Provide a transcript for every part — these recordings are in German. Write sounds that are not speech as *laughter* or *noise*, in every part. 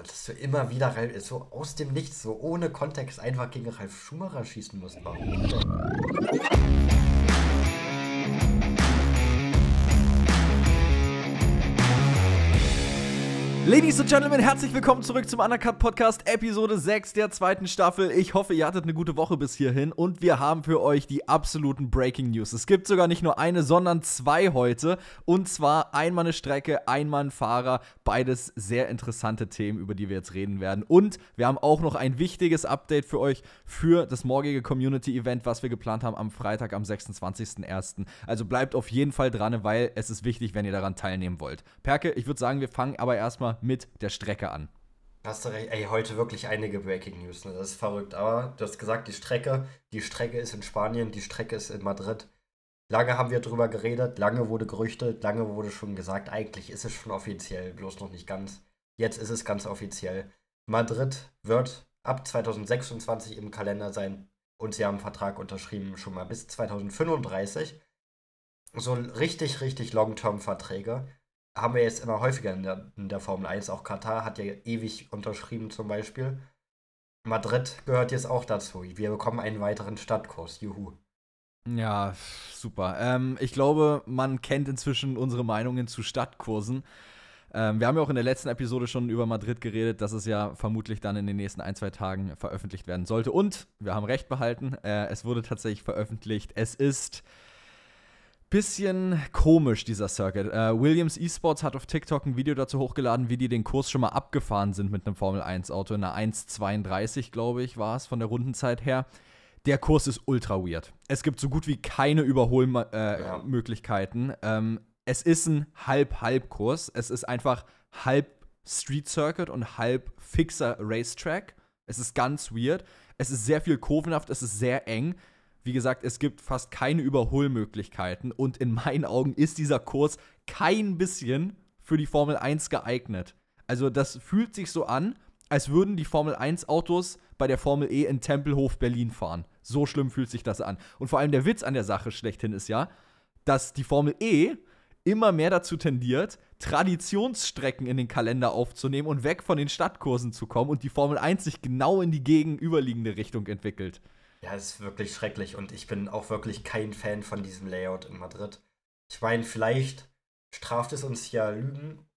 dass du immer wieder so aus dem Nichts, so ohne Kontext einfach gegen Ralf Schumacher schießen musst. Warum? Ladies and Gentlemen, herzlich willkommen zurück zum Undercut Podcast, Episode 6 der zweiten Staffel. Ich hoffe, ihr hattet eine gute Woche bis hierhin und wir haben für euch die absoluten Breaking News. Es gibt sogar nicht nur eine, sondern zwei heute. Und zwar einmal eine Strecke, einmal ein Fahrer. Beides sehr interessante Themen, über die wir jetzt reden werden. Und wir haben auch noch ein wichtiges Update für euch für das morgige Community-Event, was wir geplant haben am Freitag, am 26.01. Also bleibt auf jeden Fall dran, weil es ist wichtig, wenn ihr daran teilnehmen wollt. Perke, ich würde sagen, wir fangen aber erstmal mit der Strecke an. Hast du recht, ey, heute wirklich einige Breaking News, ne? Das ist verrückt. Aber du hast gesagt, die Strecke, die Strecke ist in Spanien, die Strecke ist in Madrid. Lange haben wir drüber geredet, lange wurde gerüchtet, lange wurde schon gesagt, eigentlich ist es schon offiziell, bloß noch nicht ganz. Jetzt ist es ganz offiziell. Madrid wird ab 2026 im Kalender sein und sie haben einen Vertrag unterschrieben, schon mal bis 2035. So richtig, richtig Long-Term-Verträge haben wir jetzt immer häufiger in der, in der Formel 1. Auch Katar hat ja ewig unterschrieben zum Beispiel. Madrid gehört jetzt auch dazu. Wir bekommen einen weiteren Stadtkurs. Juhu. Ja, super. Ähm, ich glaube, man kennt inzwischen unsere Meinungen zu Stadtkursen. Ähm, wir haben ja auch in der letzten Episode schon über Madrid geredet, dass es ja vermutlich dann in den nächsten ein, zwei Tagen veröffentlicht werden sollte. Und wir haben recht behalten. Äh, es wurde tatsächlich veröffentlicht. Es ist bisschen komisch, dieser Circuit. Äh, Williams Esports hat auf TikTok ein Video dazu hochgeladen, wie die den Kurs schon mal abgefahren sind mit einem Formel-1-Auto. In einer 1,32, glaube ich, war es von der Rundenzeit her. Der Kurs ist ultra weird. Es gibt so gut wie keine Überholmöglichkeiten. Äh, ja. ähm, es ist ein Halb-Halb-Kurs. Es ist einfach halb Street Circuit und halb fixer Racetrack. Es ist ganz weird. Es ist sehr viel kurvenhaft, es ist sehr eng. Wie gesagt, es gibt fast keine Überholmöglichkeiten und in meinen Augen ist dieser Kurs kein bisschen für die Formel 1 geeignet. Also das fühlt sich so an, als würden die Formel 1 Autos bei der Formel E in Tempelhof Berlin fahren. So schlimm fühlt sich das an. Und vor allem der Witz an der Sache schlechthin ist ja, dass die Formel E immer mehr dazu tendiert, Traditionsstrecken in den Kalender aufzunehmen und weg von den Stadtkursen zu kommen und die Formel 1 sich genau in die gegenüberliegende Richtung entwickelt. Ja, es ist wirklich schrecklich und ich bin auch wirklich kein Fan von diesem Layout in Madrid. Ich meine, vielleicht straft es uns ja Lügen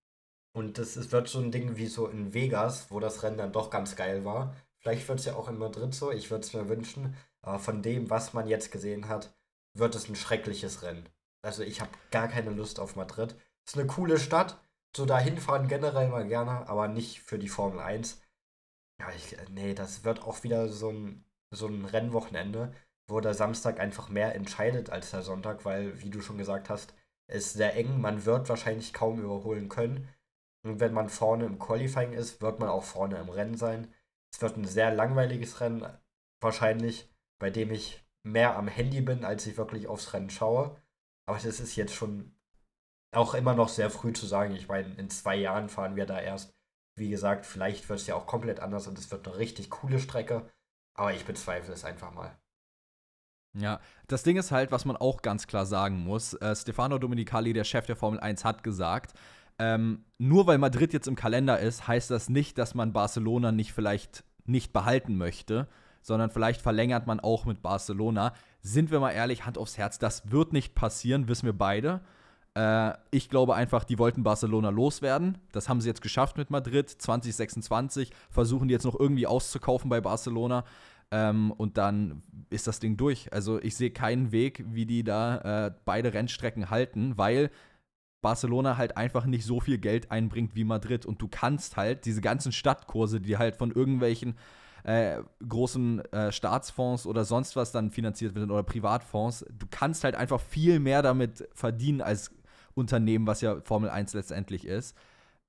und das wird so ein Ding wie so in Vegas, wo das Rennen dann doch ganz geil war. Vielleicht wird es ja auch in Madrid so, ich würde es mir wünschen. Aber von dem, was man jetzt gesehen hat, wird es ein schreckliches Rennen. Also ich habe gar keine Lust auf Madrid. Ist eine coole Stadt, so dahin fahren generell mal gerne, aber nicht für die Formel 1. Ja, ich, nee, das wird auch wieder so ein so ein Rennwochenende, wo der Samstag einfach mehr entscheidet als der Sonntag, weil, wie du schon gesagt hast, ist sehr eng. Man wird wahrscheinlich kaum überholen können. Und wenn man vorne im Qualifying ist, wird man auch vorne im Rennen sein. Es wird ein sehr langweiliges Rennen, wahrscheinlich, bei dem ich mehr am Handy bin, als ich wirklich aufs Rennen schaue. Aber das ist jetzt schon auch immer noch sehr früh zu sagen. Ich meine, in zwei Jahren fahren wir da erst. Wie gesagt, vielleicht wird es ja auch komplett anders und es wird eine richtig coole Strecke. Aber ich bezweifle es einfach mal. Ja, das Ding ist halt, was man auch ganz klar sagen muss. Äh, Stefano Domenicali, der Chef der Formel 1, hat gesagt, ähm, nur weil Madrid jetzt im Kalender ist, heißt das nicht, dass man Barcelona nicht vielleicht nicht behalten möchte, sondern vielleicht verlängert man auch mit Barcelona. Sind wir mal ehrlich, Hand aufs Herz, das wird nicht passieren, wissen wir beide. Äh, ich glaube einfach, die wollten Barcelona loswerden. Das haben sie jetzt geschafft mit Madrid. 2026 versuchen die jetzt noch irgendwie auszukaufen bei Barcelona. Ähm, und dann ist das Ding durch. Also ich sehe keinen Weg, wie die da äh, beide Rennstrecken halten, weil Barcelona halt einfach nicht so viel Geld einbringt wie Madrid. Und du kannst halt diese ganzen Stadtkurse, die halt von irgendwelchen äh, großen Staatsfonds oder sonst was dann finanziert werden oder Privatfonds, du kannst halt einfach viel mehr damit verdienen als Unternehmen, was ja Formel 1 letztendlich ist.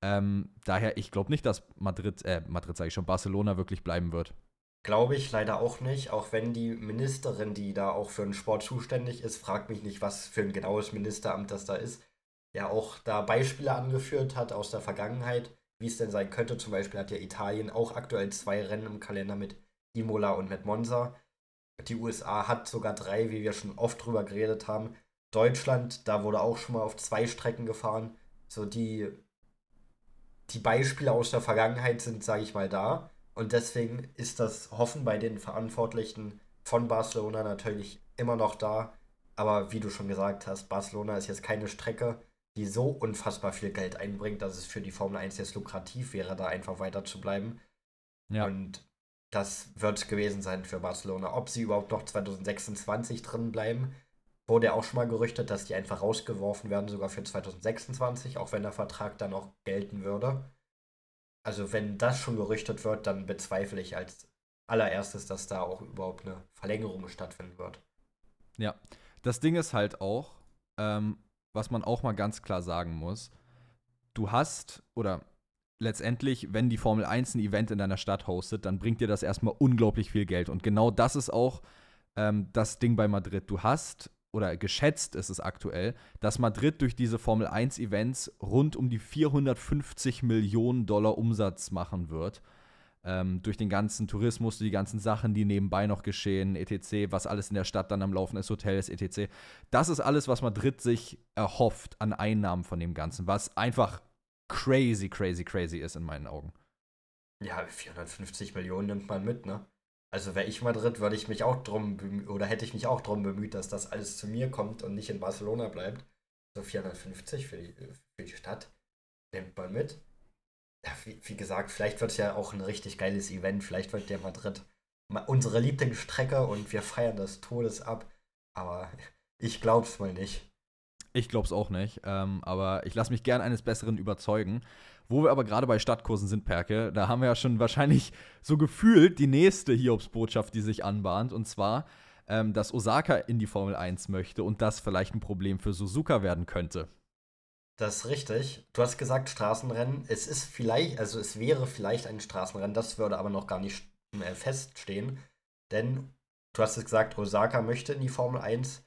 Ähm, daher, ich glaube nicht, dass Madrid, äh, Madrid sage ich schon, Barcelona wirklich bleiben wird. Glaube ich leider auch nicht, auch wenn die Ministerin, die da auch für den Sport zuständig ist, fragt mich nicht, was für ein genaues Ministeramt das da ist, ja auch da Beispiele angeführt hat aus der Vergangenheit, wie es denn sein könnte. Zum Beispiel hat ja Italien auch aktuell zwei Rennen im Kalender mit Imola und mit Monza. Die USA hat sogar drei, wie wir schon oft drüber geredet haben. Deutschland, da wurde auch schon mal auf zwei Strecken gefahren. So die die Beispiele aus der Vergangenheit sind, sage ich mal, da. Und deswegen ist das Hoffen bei den Verantwortlichen von Barcelona natürlich immer noch da. Aber wie du schon gesagt hast, Barcelona ist jetzt keine Strecke, die so unfassbar viel Geld einbringt, dass es für die Formel 1 jetzt lukrativ wäre, da einfach weiter zu bleiben. Ja. Und das wird es gewesen sein für Barcelona. Ob sie überhaupt noch 2026 drin bleiben, wurde auch schon mal gerüchtet, dass die einfach rausgeworfen werden, sogar für 2026, auch wenn der Vertrag dann auch gelten würde. Also wenn das schon gerüchtet wird, dann bezweifle ich als allererstes, dass da auch überhaupt eine Verlängerung stattfinden wird. Ja, das Ding ist halt auch, ähm, was man auch mal ganz klar sagen muss, du hast oder letztendlich, wenn die Formel 1 ein Event in deiner Stadt hostet, dann bringt dir das erstmal unglaublich viel Geld. Und genau das ist auch ähm, das Ding bei Madrid. Du hast, oder geschätzt ist es aktuell, dass Madrid durch diese Formel 1 Events rund um die 450 Millionen Dollar Umsatz machen wird. Ähm, durch den ganzen Tourismus, die ganzen Sachen, die nebenbei noch geschehen, etc., was alles in der Stadt dann am Laufen ist, Hotels, etc. Das ist alles, was Madrid sich erhofft an Einnahmen von dem Ganzen, was einfach crazy, crazy, crazy ist in meinen Augen. Ja, 450 Millionen nimmt man mit, ne? Also wäre ich Madrid, würde ich mich auch drum bemühen, oder hätte ich mich auch drum bemüht, dass das alles zu mir kommt und nicht in Barcelona bleibt. So 450 für die, für die Stadt nimmt man mit. Ja, wie, wie gesagt, vielleicht wird es ja auch ein richtig geiles Event. Vielleicht wird der Madrid unsere Lieblingsstrecke und wir feiern das Todes ab. Aber *laughs* ich glaub's mal nicht. Ich glaube es auch nicht, ähm, aber ich lasse mich gern eines Besseren überzeugen. Wo wir aber gerade bei Stadtkursen sind, Perke, da haben wir ja schon wahrscheinlich so gefühlt die nächste Hiobsbotschaft, die sich anbahnt. Und zwar, ähm, dass Osaka in die Formel 1 möchte und das vielleicht ein Problem für Suzuka werden könnte. Das ist richtig. Du hast gesagt Straßenrennen. Es ist vielleicht, also es wäre vielleicht ein Straßenrennen, das würde aber noch gar nicht äh, feststehen. Denn du hast es gesagt, Osaka möchte in die Formel 1.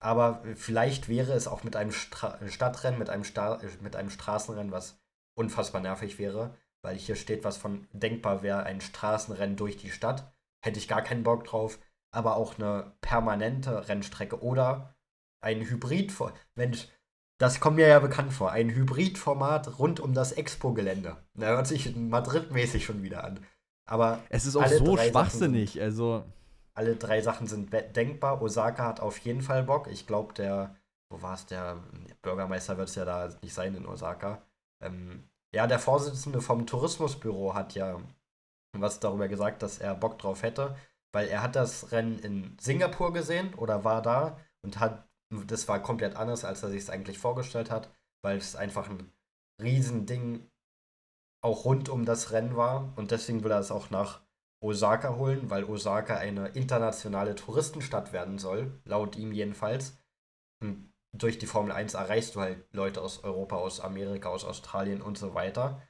Aber vielleicht wäre es auch mit einem Stra Stadtrennen, mit einem, Sta mit einem Straßenrennen, was unfassbar nervig wäre, weil hier steht was von denkbar wäre ein Straßenrennen durch die Stadt. Hätte ich gar keinen Bock drauf. Aber auch eine permanente Rennstrecke oder ein Hybrid. Mensch, das kommt mir ja bekannt vor. Ein Hybridformat rund um das Expo-Gelände. Da hört sich Madrid-mäßig schon wieder an. Aber es ist auch so schwachsinnig. also alle drei Sachen sind denkbar. Osaka hat auf jeden Fall Bock. Ich glaube, der, wo war es, der Bürgermeister wird es ja da nicht sein in Osaka. Ähm, ja, der Vorsitzende vom Tourismusbüro hat ja was darüber gesagt, dass er Bock drauf hätte, weil er hat das Rennen in Singapur gesehen oder war da und hat, das war komplett anders, als er sich es eigentlich vorgestellt hat, weil es einfach ein Riesending auch rund um das Rennen war und deswegen will er es auch nach Osaka holen, weil Osaka eine internationale Touristenstadt werden soll, laut ihm jedenfalls. Und durch die Formel 1 erreichst du halt Leute aus Europa, aus Amerika, aus Australien und so weiter.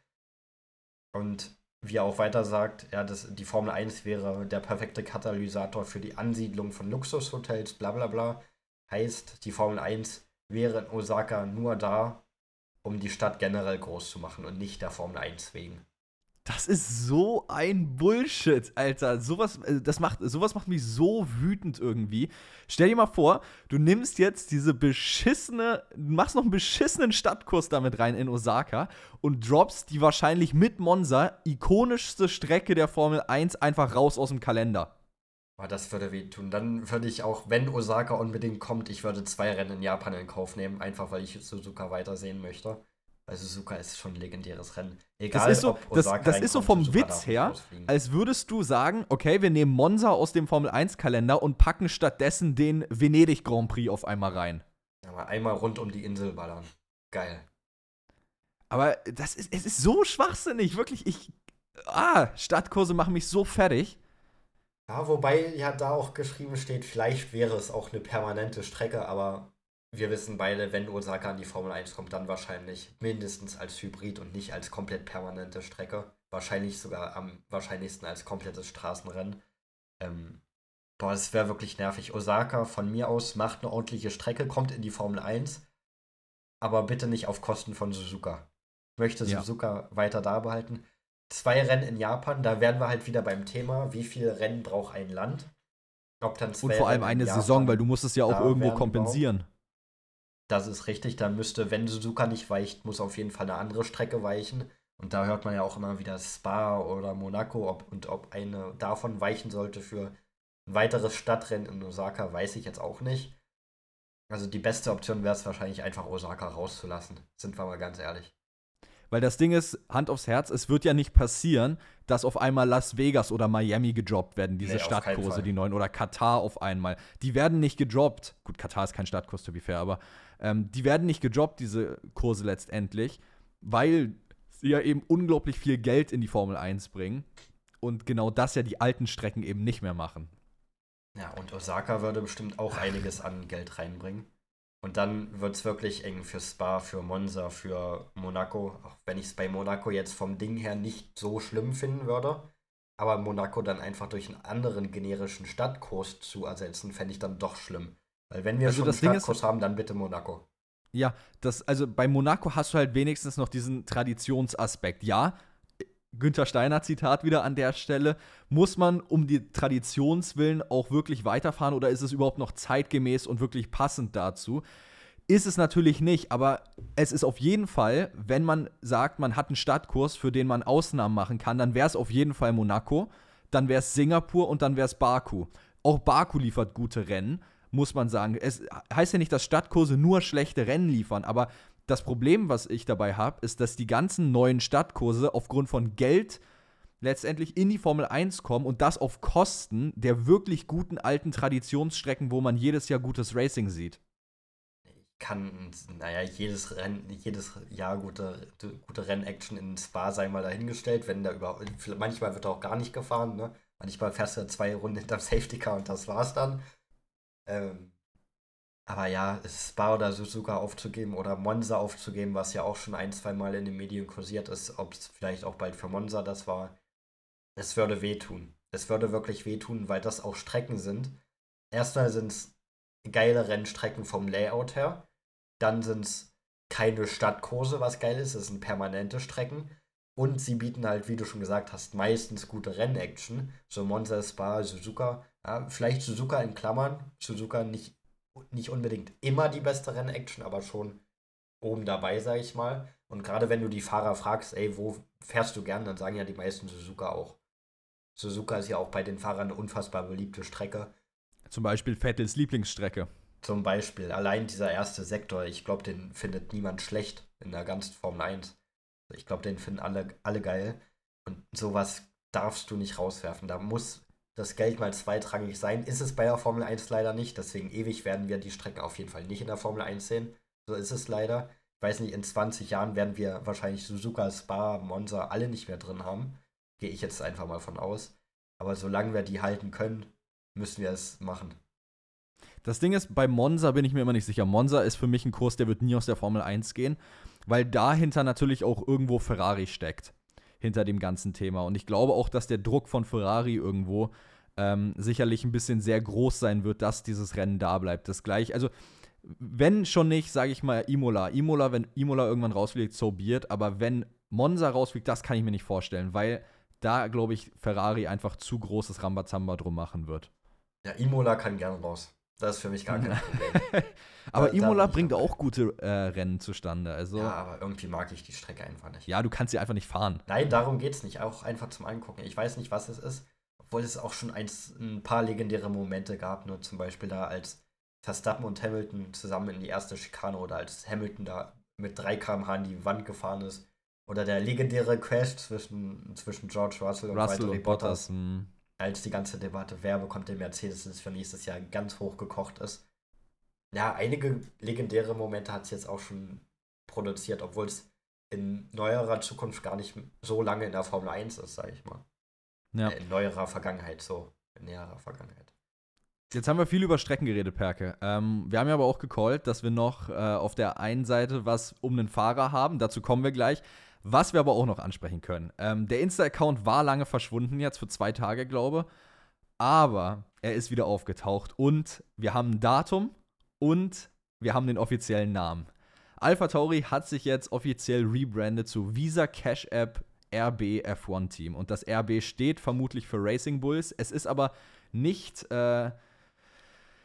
Und wie er auch weiter sagt, ja, das, die Formel 1 wäre der perfekte Katalysator für die Ansiedlung von Luxushotels, bla bla bla. Heißt, die Formel 1 wäre in Osaka nur da, um die Stadt generell groß zu machen und nicht der Formel 1 wegen. Das ist so ein Bullshit, Alter. Sowas, äh, das macht, sowas macht mich so wütend irgendwie. Stell dir mal vor, du nimmst jetzt diese beschissene, machst noch einen beschissenen Stadtkurs damit rein in Osaka und droppst die wahrscheinlich mit Monza ikonischste Strecke der Formel 1 einfach raus aus dem Kalender. Das würde wehtun. Dann würde ich auch, wenn Osaka unbedingt kommt, ich würde zwei Rennen in Japan in Kauf nehmen, einfach weil ich Suzuka weitersehen möchte. Weil Suzuka ist schon ein legendäres Rennen. Egal, das ist so, ob Osaka das, das ist so vom Suzuka Witz her, als würdest du sagen, okay, wir nehmen Monza aus dem Formel 1-Kalender und packen stattdessen den Venedig Grand Prix auf einmal rein. Ja, mal einmal rund um die Insel ballern. Geil. Aber das ist, es ist so schwachsinnig, wirklich. Ich. Ah, Stadtkurse machen mich so fertig. Ja, wobei ja da auch geschrieben steht, vielleicht wäre es auch eine permanente Strecke, aber wir wissen beide, wenn Osaka in die Formel 1 kommt, dann wahrscheinlich mindestens als Hybrid und nicht als komplett permanente Strecke. Wahrscheinlich sogar am wahrscheinlichsten als komplettes Straßenrennen. Ähm, boah, das wäre wirklich nervig. Osaka von mir aus macht eine ordentliche Strecke, kommt in die Formel 1, aber bitte nicht auf Kosten von Suzuka. Ich möchte ja. Suzuka weiter da behalten. Zwei Rennen in Japan, da wären wir halt wieder beim Thema, wie viele Rennen braucht ein Land? Ob dann zwei und vor allem Rennen eine Saison, weil du musst es ja auch irgendwo kompensieren. Das ist richtig. Da müsste, wenn Suzuka nicht weicht, muss auf jeden Fall eine andere Strecke weichen. Und da hört man ja auch immer wieder Spa oder Monaco ob, und ob eine davon weichen sollte für ein weiteres Stadtrennen in Osaka, weiß ich jetzt auch nicht. Also die beste Option wäre es wahrscheinlich einfach Osaka rauszulassen, sind wir mal ganz ehrlich. Weil das Ding ist, Hand aufs Herz, es wird ja nicht passieren, dass auf einmal Las Vegas oder Miami gedroppt werden, diese nee, Stadtkurse, die neuen, oder Katar auf einmal. Die werden nicht gedroppt. Gut, Katar ist kein Stadtkurs, to be fair, aber ähm, die werden nicht gedroppt, diese Kurse letztendlich, weil sie ja eben unglaublich viel Geld in die Formel 1 bringen. Und genau das ja die alten Strecken eben nicht mehr machen. Ja, und Osaka würde bestimmt auch einiges an Geld reinbringen. Und dann wird es wirklich eng für Spa, für Monza, für Monaco. Auch wenn ich es bei Monaco jetzt vom Ding her nicht so schlimm finden würde. Aber Monaco dann einfach durch einen anderen generischen Stadtkurs zu ersetzen, fände ich dann doch schlimm. Weil wenn wir also schon Stadtkurs haben, dann bitte Monaco. Ja, das, also bei Monaco hast du halt wenigstens noch diesen Traditionsaspekt. Ja, Günther Steiner Zitat wieder an der Stelle. Muss man um die Traditionswillen auch wirklich weiterfahren oder ist es überhaupt noch zeitgemäß und wirklich passend dazu? Ist es natürlich nicht, aber es ist auf jeden Fall, wenn man sagt, man hat einen Stadtkurs, für den man Ausnahmen machen kann, dann wäre es auf jeden Fall Monaco, dann wäre es Singapur und dann wäre es Baku. Auch Baku liefert gute Rennen, muss man sagen. Es heißt ja nicht, dass Stadtkurse nur schlechte Rennen liefern, aber das Problem, was ich dabei habe, ist, dass die ganzen neuen Stadtkurse aufgrund von Geld letztendlich in die Formel 1 kommen und das auf Kosten der wirklich guten alten Traditionsstrecken, wo man jedes Jahr gutes Racing sieht. Kann, naja, jedes Rennen, jedes Jahr gute, gute Rennaction in Spa sei mal dahingestellt, wenn da überhaupt, manchmal wird auch gar nicht gefahren, ne? Manchmal fährst du zwei Runden hinterm Safety Car und das war's dann. Ähm, aber ja, Spa oder Suzuka aufzugeben oder Monza aufzugeben, was ja auch schon ein, zwei Mal in den Medien kursiert ist, ob es vielleicht auch bald für Monza das war, es würde wehtun. Es würde wirklich wehtun, weil das auch Strecken sind. Erstmal sind es geile Rennstrecken vom Layout her. Dann sind es keine Stadtkurse, was geil ist. Es sind permanente Strecken. Und sie bieten halt, wie du schon gesagt hast, meistens gute Rennaction. So Monza, Spa, Suzuka. Ja, vielleicht Suzuka in Klammern. Suzuka nicht nicht unbedingt immer die beste Rennaction, aber schon oben dabei, sag ich mal. Und gerade wenn du die Fahrer fragst, ey, wo fährst du gern, dann sagen ja die meisten Suzuka auch. Suzuka ist ja auch bei den Fahrern eine unfassbar beliebte Strecke. Zum Beispiel Vettels Lieblingsstrecke. Zum Beispiel. Allein dieser erste Sektor, ich glaube, den findet niemand schlecht in der ganzen Formel 1. Ich glaube, den finden alle, alle geil. Und sowas darfst du nicht rauswerfen. Da muss das Geld mal zweitrangig sein. Ist es bei der Formel 1 leider nicht. Deswegen ewig werden wir die Strecken auf jeden Fall nicht in der Formel 1 sehen. So ist es leider. Ich weiß nicht, in 20 Jahren werden wir wahrscheinlich Suzuka, Spa, Monza alle nicht mehr drin haben. Gehe ich jetzt einfach mal von aus. Aber solange wir die halten können, müssen wir es machen. Das Ding ist, bei Monza bin ich mir immer nicht sicher. Monza ist für mich ein Kurs, der wird nie aus der Formel 1 gehen, weil dahinter natürlich auch irgendwo Ferrari steckt hinter dem ganzen Thema. Und ich glaube auch, dass der Druck von Ferrari irgendwo ähm, sicherlich ein bisschen sehr groß sein wird, dass dieses Rennen da bleibt. Das gleich, also wenn schon nicht, sage ich mal, Imola. Imola, wenn Imola irgendwann rausfliegt, so biert. Aber wenn Monza rausfliegt, das kann ich mir nicht vorstellen, weil da, glaube ich, Ferrari einfach zu großes Rambazamba drum machen wird. Ja, Imola kann gerne raus. Das ist für mich gar kein *laughs* Problem. *laughs* aber Imola bringt auch gute äh, Rennen zustande. Also, ja, aber irgendwie mag ich die Strecke einfach nicht. Ja, du kannst sie einfach nicht fahren. Nein, darum geht es nicht. Auch einfach zum Angucken. Ich weiß nicht, was es ist. Obwohl es auch schon ein, ein paar legendäre Momente gab. Nur zum Beispiel da, als Verstappen und Hamilton zusammen in die erste Schikane oder als Hamilton da mit 3 km/h in die Wand gefahren ist. Oder der legendäre Crash zwischen, zwischen George Russell und Russell und Bottas. Bottas hm als die ganze Debatte, wer bekommt den Mercedes für nächstes Jahr ganz hoch gekocht ist. Ja, einige legendäre Momente hat es jetzt auch schon produziert, obwohl es in neuerer Zukunft gar nicht so lange in der Formel 1 ist, sage ich mal. Ja. Äh, in neuerer Vergangenheit, so. In näherer Vergangenheit. Jetzt haben wir viel über Strecken geredet, Perke. Ähm, wir haben ja aber auch gecallt, dass wir noch äh, auf der einen Seite was um den Fahrer haben. Dazu kommen wir gleich. Was wir aber auch noch ansprechen können. Ähm, der Insta-Account war lange verschwunden, jetzt für zwei Tage, glaube Aber er ist wieder aufgetaucht und wir haben ein Datum und wir haben den offiziellen Namen. Alpha Tauri hat sich jetzt offiziell rebrandet zu Visa Cash App RB F1 Team. Und das RB steht vermutlich für Racing Bulls. Es ist aber nicht, äh,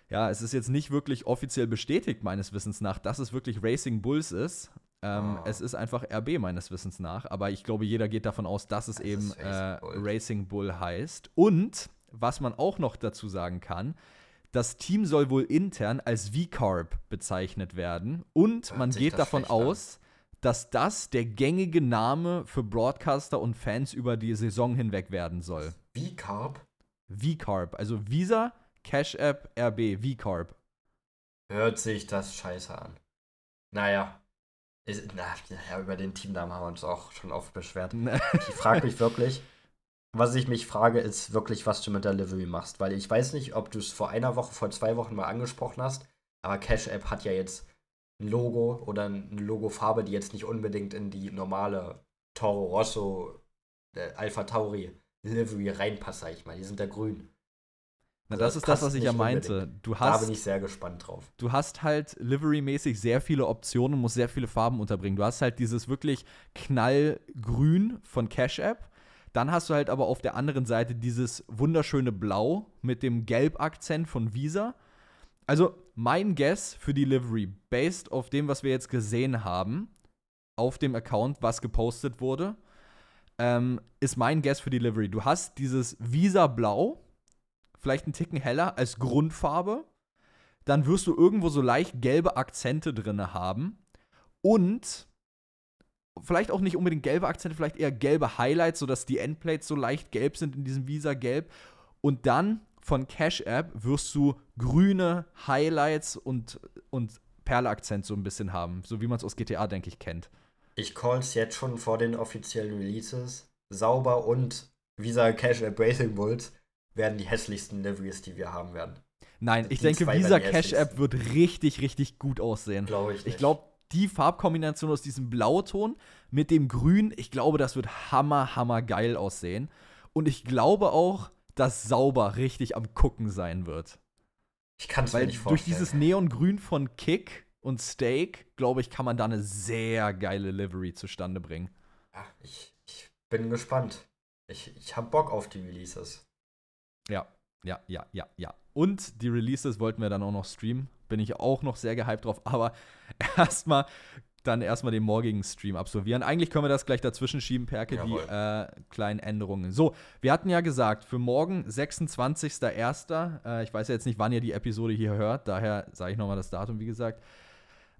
ja, es ist jetzt nicht wirklich offiziell bestätigt, meines Wissens nach, dass es wirklich Racing Bulls ist. Ähm, oh. Es ist einfach RB meines Wissens nach, aber ich glaube, jeder geht davon aus, dass es das eben Racing, äh, Bull. Racing Bull heißt. Und was man auch noch dazu sagen kann, das Team soll wohl intern als V-Carb bezeichnet werden und Hört man geht davon aus, dass das der gängige Name für Broadcaster und Fans über die Saison hinweg werden soll. V-Carb? V-Carb, also Visa, Cash App, RB, V-Carb. Hört sich das scheiße an. Naja. Ist, na, ja, über den Teamnamen haben wir uns auch schon oft beschwert. *laughs* ich frage mich wirklich, was ich mich frage, ist wirklich, was du mit der Livery machst. Weil ich weiß nicht, ob du es vor einer Woche, vor zwei Wochen mal angesprochen hast, aber Cash App hat ja jetzt ein Logo oder eine Logofarbe, die jetzt nicht unbedingt in die normale Toro Rosso äh, Alpha Tauri Livery reinpasst, sag ich mal. Die sind ja grün. Na, das, das ist das, was ich ja meinte. Du hast, da bin ich sehr gespannt drauf. Du hast halt Livery-mäßig sehr viele Optionen und musst sehr viele Farben unterbringen. Du hast halt dieses wirklich knallgrün von Cash App dann hast du halt aber auf der anderen Seite dieses wunderschöne Blau mit dem Gelb-Akzent von Visa. Also mein Guess für die Livery, based auf dem, was wir jetzt gesehen haben, auf dem Account, was gepostet wurde, ähm, ist mein Guess für die Livery. Du hast dieses Visa Blau, vielleicht einen Ticken heller als Grundfarbe. Dann wirst du irgendwo so leicht gelbe Akzente drin haben. Und vielleicht auch nicht unbedingt gelbe Akzente, vielleicht eher gelbe Highlights, sodass die Endplates so leicht gelb sind in diesem Visa-Gelb. Und dann von Cash App wirst du grüne Highlights und, und Perle-Akzent so ein bisschen haben, so wie man es aus GTA, denke ich, kennt. Ich call's jetzt schon vor den offiziellen Releases. Sauber und Visa Cash App Racing Bulls werden die hässlichsten Liveries, die wir haben werden. Nein, ich denke, Visa Cash App wird richtig, richtig gut aussehen. Glaube ich. Nicht. Ich glaube, die Farbkombination aus diesem Blauton mit dem Grün, ich glaube, das wird hammer, hammer geil aussehen. Und ich glaube auch, dass sauber richtig am Gucken sein wird. Ich kann es mir nicht vorstellen. Durch dieses Neongrün von Kick und Steak, glaube ich, kann man da eine sehr geile Livery zustande bringen. Ja, ich, ich bin gespannt. Ich, ich habe Bock auf die Releases. Ja, ja, ja, ja, ja. Und die Releases wollten wir dann auch noch streamen bin ich auch noch sehr gehypt drauf. *laughs* Aber erstmal dann erstmal den morgigen Stream absolvieren. Eigentlich können wir das gleich dazwischen schieben, Perke, Jawohl. die äh, kleinen Änderungen. So, wir hatten ja gesagt, für morgen, 26.01., äh, ich weiß ja jetzt nicht, wann ihr die Episode hier hört, daher sage ich nochmal das Datum, wie gesagt.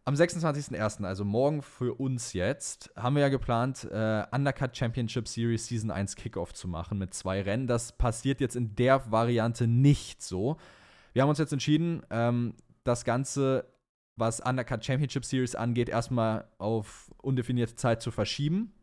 Am 26.01., also morgen für uns jetzt, haben wir ja geplant, äh, Undercut Championship Series Season 1 Kickoff zu machen mit zwei Rennen. Das passiert jetzt in der Variante nicht so. Wir haben uns jetzt entschieden, ähm, das Ganze, was Undercut Championship Series angeht, erstmal auf undefinierte Zeit zu verschieben.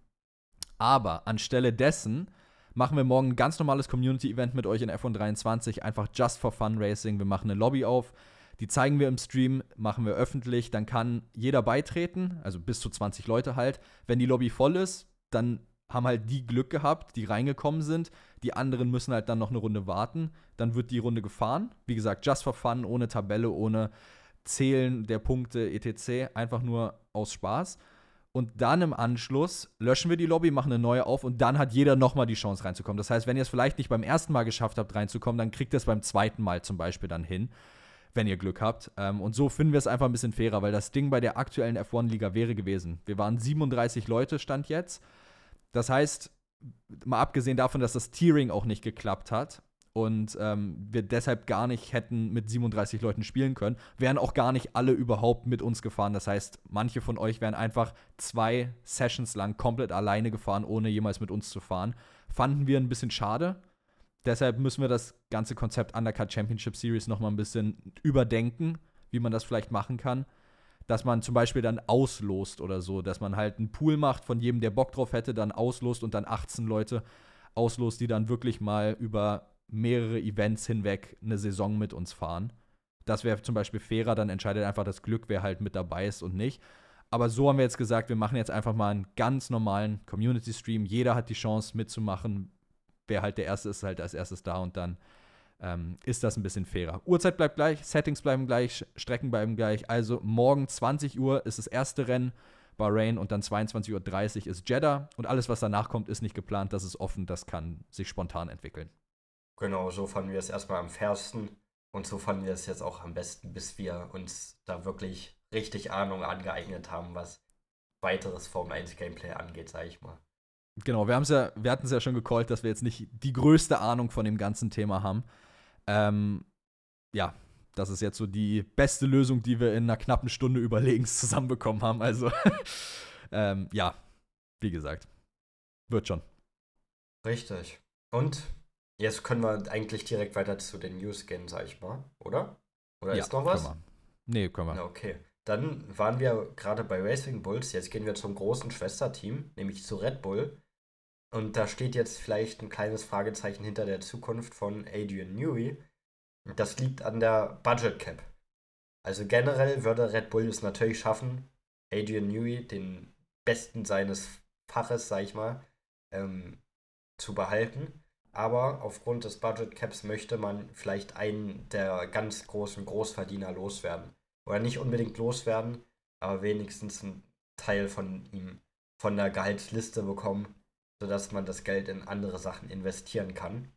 Aber anstelle dessen machen wir morgen ein ganz normales Community-Event mit euch in F123, einfach just for fun Racing. Wir machen eine Lobby auf, die zeigen wir im Stream, machen wir öffentlich, dann kann jeder beitreten, also bis zu 20 Leute halt. Wenn die Lobby voll ist, dann haben halt die Glück gehabt, die reingekommen sind. Die anderen müssen halt dann noch eine Runde warten. Dann wird die Runde gefahren. Wie gesagt, just for fun, ohne Tabelle, ohne Zählen der Punkte etc. Einfach nur aus Spaß. Und dann im Anschluss löschen wir die Lobby, machen eine neue auf und dann hat jeder nochmal die Chance reinzukommen. Das heißt, wenn ihr es vielleicht nicht beim ersten Mal geschafft habt, reinzukommen, dann kriegt ihr es beim zweiten Mal zum Beispiel dann hin, wenn ihr Glück habt. Ähm, und so finden wir es einfach ein bisschen fairer, weil das Ding bei der aktuellen F1-Liga wäre gewesen. Wir waren 37 Leute, stand jetzt. Das heißt, mal abgesehen davon, dass das Tiering auch nicht geklappt hat und ähm, wir deshalb gar nicht hätten mit 37 Leuten spielen können, wären auch gar nicht alle überhaupt mit uns gefahren. Das heißt, manche von euch wären einfach zwei Sessions lang komplett alleine gefahren, ohne jemals mit uns zu fahren. Fanden wir ein bisschen schade. Deshalb müssen wir das ganze Konzept Undercut Championship Series noch mal ein bisschen überdenken, wie man das vielleicht machen kann dass man zum Beispiel dann auslost oder so, dass man halt einen Pool macht von jedem, der Bock drauf hätte, dann auslost und dann 18 Leute auslost, die dann wirklich mal über mehrere Events hinweg eine Saison mit uns fahren. Das wäre zum Beispiel fairer, dann entscheidet einfach das Glück, wer halt mit dabei ist und nicht. Aber so haben wir jetzt gesagt, wir machen jetzt einfach mal einen ganz normalen Community-Stream. Jeder hat die Chance mitzumachen. Wer halt der Erste ist, ist halt als erstes da und dann ähm, ist das ein bisschen fairer. Uhrzeit bleibt gleich, Settings bleiben gleich, Strecken bleiben gleich. Also morgen 20 Uhr ist das erste Rennen, Bahrain, und dann 22.30 Uhr ist Jeddah. Und alles, was danach kommt, ist nicht geplant, das ist offen, das kann sich spontan entwickeln. Genau, so fanden wir es erstmal am fairsten. Und so fanden wir es jetzt auch am besten, bis wir uns da wirklich richtig Ahnung angeeignet haben, was weiteres Formel 1 Gameplay angeht, sage ich mal. Genau, wir, ja, wir hatten es ja schon gecallt, dass wir jetzt nicht die größte Ahnung von dem ganzen Thema haben. Ähm, ja, das ist jetzt so die beste Lösung, die wir in einer knappen Stunde überlegens zusammenbekommen haben. Also, *laughs* ähm, ja, wie gesagt, wird schon. Richtig. Und jetzt können wir eigentlich direkt weiter zu den News gehen, sag ich mal, oder? Oder ja, ist noch was? Können wir. Nee, können wir. Na, okay. Dann waren wir gerade bei Racing Bulls. Jetzt gehen wir zum großen Schwesterteam, nämlich zu Red Bull. Und da steht jetzt vielleicht ein kleines Fragezeichen hinter der Zukunft von Adrian Newey. Das liegt an der Budget Cap. Also generell würde Red Bull es natürlich schaffen, Adrian Newey, den Besten seines Faches, sag ich mal, ähm, zu behalten. Aber aufgrund des Budget Caps möchte man vielleicht einen der ganz großen Großverdiener loswerden. Oder nicht unbedingt loswerden, aber wenigstens einen Teil von ihm von der Gehaltsliste bekommen, sodass man das Geld in andere Sachen investieren kann.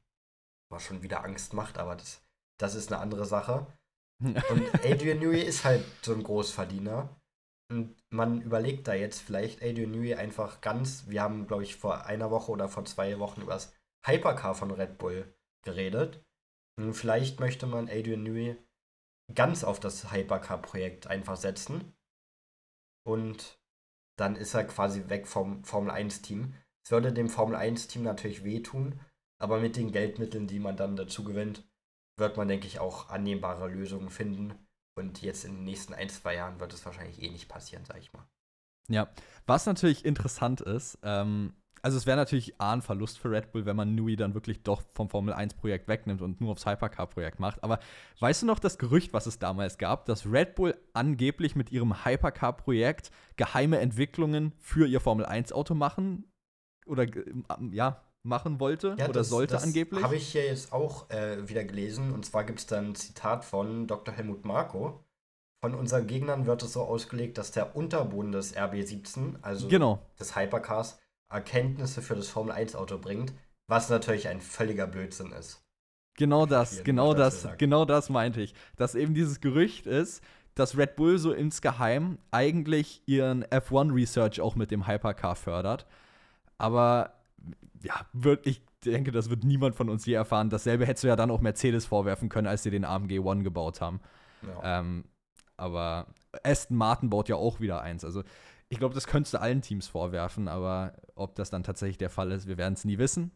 Was schon wieder Angst macht, aber das, das ist eine andere Sache. *laughs* Und Adrian Newey ist halt so ein Großverdiener. Und man überlegt da jetzt vielleicht Adrian Newey einfach ganz, wir haben, glaube ich, vor einer Woche oder vor zwei Wochen über das Hypercar von Red Bull geredet. Und vielleicht möchte man Adrian Newey ganz auf das Hypercar-Projekt einfach setzen. Und dann ist er quasi weg vom Formel 1-Team. Es würde dem Formel 1-Team natürlich wehtun, aber mit den Geldmitteln, die man dann dazu gewinnt, wird man, denke ich, auch annehmbare Lösungen finden. Und jetzt in den nächsten ein, zwei Jahren wird es wahrscheinlich eh nicht passieren, sag ich mal. Ja, was natürlich interessant ist, ähm, also es wäre natürlich A, ein Verlust für Red Bull, wenn man Nui dann wirklich doch vom Formel 1-Projekt wegnimmt und nur aufs Hypercar-Projekt macht. Aber weißt du noch das Gerücht, was es damals gab, dass Red Bull angeblich mit ihrem Hypercar-Projekt geheime Entwicklungen für ihr Formel 1-Auto machen? Oder ja, machen wollte ja, oder das, sollte das angeblich. Habe ich hier jetzt auch äh, wieder gelesen. Und zwar gibt es da ein Zitat von Dr. Helmut Marko. Von unseren Gegnern wird es so ausgelegt, dass der Unterboden des RB17, also genau. des Hypercars, Erkenntnisse für das Formel 1-Auto bringt, was natürlich ein völliger Blödsinn ist. Genau das, genau das, genau das meinte ich. Dass eben dieses Gerücht ist, dass Red Bull so insgeheim eigentlich ihren F1-Research auch mit dem Hypercar fördert. Aber ja, wird, ich denke, das wird niemand von uns je erfahren. Dasselbe hättest du ja dann auch Mercedes vorwerfen können, als sie den AMG One gebaut haben. Ja. Ähm, aber Aston Martin baut ja auch wieder eins. Also ich glaube, das könntest du allen Teams vorwerfen, aber ob das dann tatsächlich der Fall ist, wir werden es nie wissen.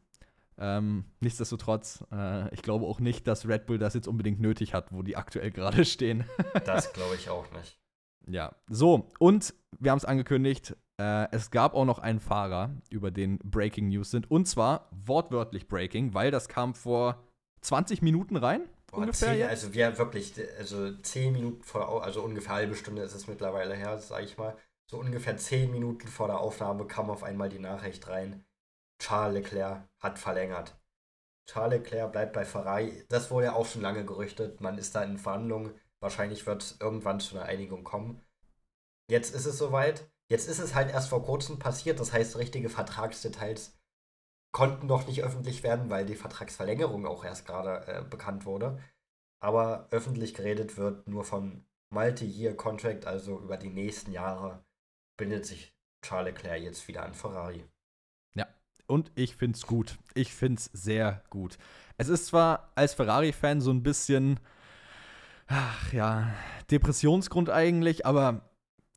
Ähm, nichtsdestotrotz, äh, ich glaube auch nicht, dass Red Bull das jetzt unbedingt nötig hat, wo die aktuell gerade *laughs* stehen. das glaube ich auch nicht. Ja, so, und wir haben es angekündigt, äh, es gab auch noch einen Fahrer, über den Breaking News sind. Und zwar wortwörtlich Breaking, weil das kam vor 20 Minuten rein. Boah, ungefähr. Zehn, also wir wirklich, also 10 Minuten vor, also ungefähr halbe Stunde ist es mittlerweile her, sage ich mal. So ungefähr 10 Minuten vor der Aufnahme kam auf einmal die Nachricht rein. Charles Leclerc hat verlängert. Charles Leclerc bleibt bei Ferrari. Das wurde ja auch schon lange gerüchtet. Man ist da in Verhandlungen. Wahrscheinlich wird es irgendwann zu einer Einigung kommen. Jetzt ist es soweit. Jetzt ist es halt erst vor kurzem passiert, das heißt, richtige Vertragsdetails konnten noch nicht öffentlich werden, weil die Vertragsverlängerung auch erst gerade äh, bekannt wurde. Aber öffentlich geredet wird nur von Multi-Year-Contract, also über die nächsten Jahre bindet sich Charles Leclerc jetzt wieder an Ferrari. Ja, und ich finde es gut. Ich finde es sehr gut. Es ist zwar als Ferrari-Fan so ein bisschen, ach ja, Depressionsgrund eigentlich, aber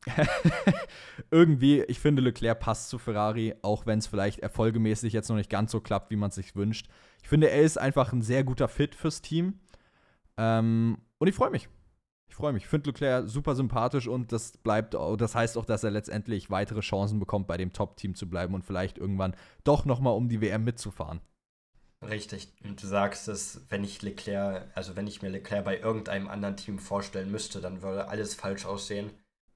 *laughs* irgendwie, ich finde, Leclerc passt zu Ferrari, auch wenn es vielleicht erfolgemäßig jetzt noch nicht ganz so klappt, wie man es sich wünscht. Ich finde, er ist einfach ein sehr guter Fit fürs Team. Ähm, und ich freue mich. Ich freue mich. Ich finde Leclerc super sympathisch und das bleibt, das heißt auch, dass er letztendlich weitere Chancen bekommt, bei dem Top-Team zu bleiben und vielleicht irgendwann doch nochmal um die WM mitzufahren. Richtig. Und du sagst es, wenn ich Leclerc, also wenn ich mir Leclerc bei irgendeinem anderen Team vorstellen müsste, dann würde alles falsch aussehen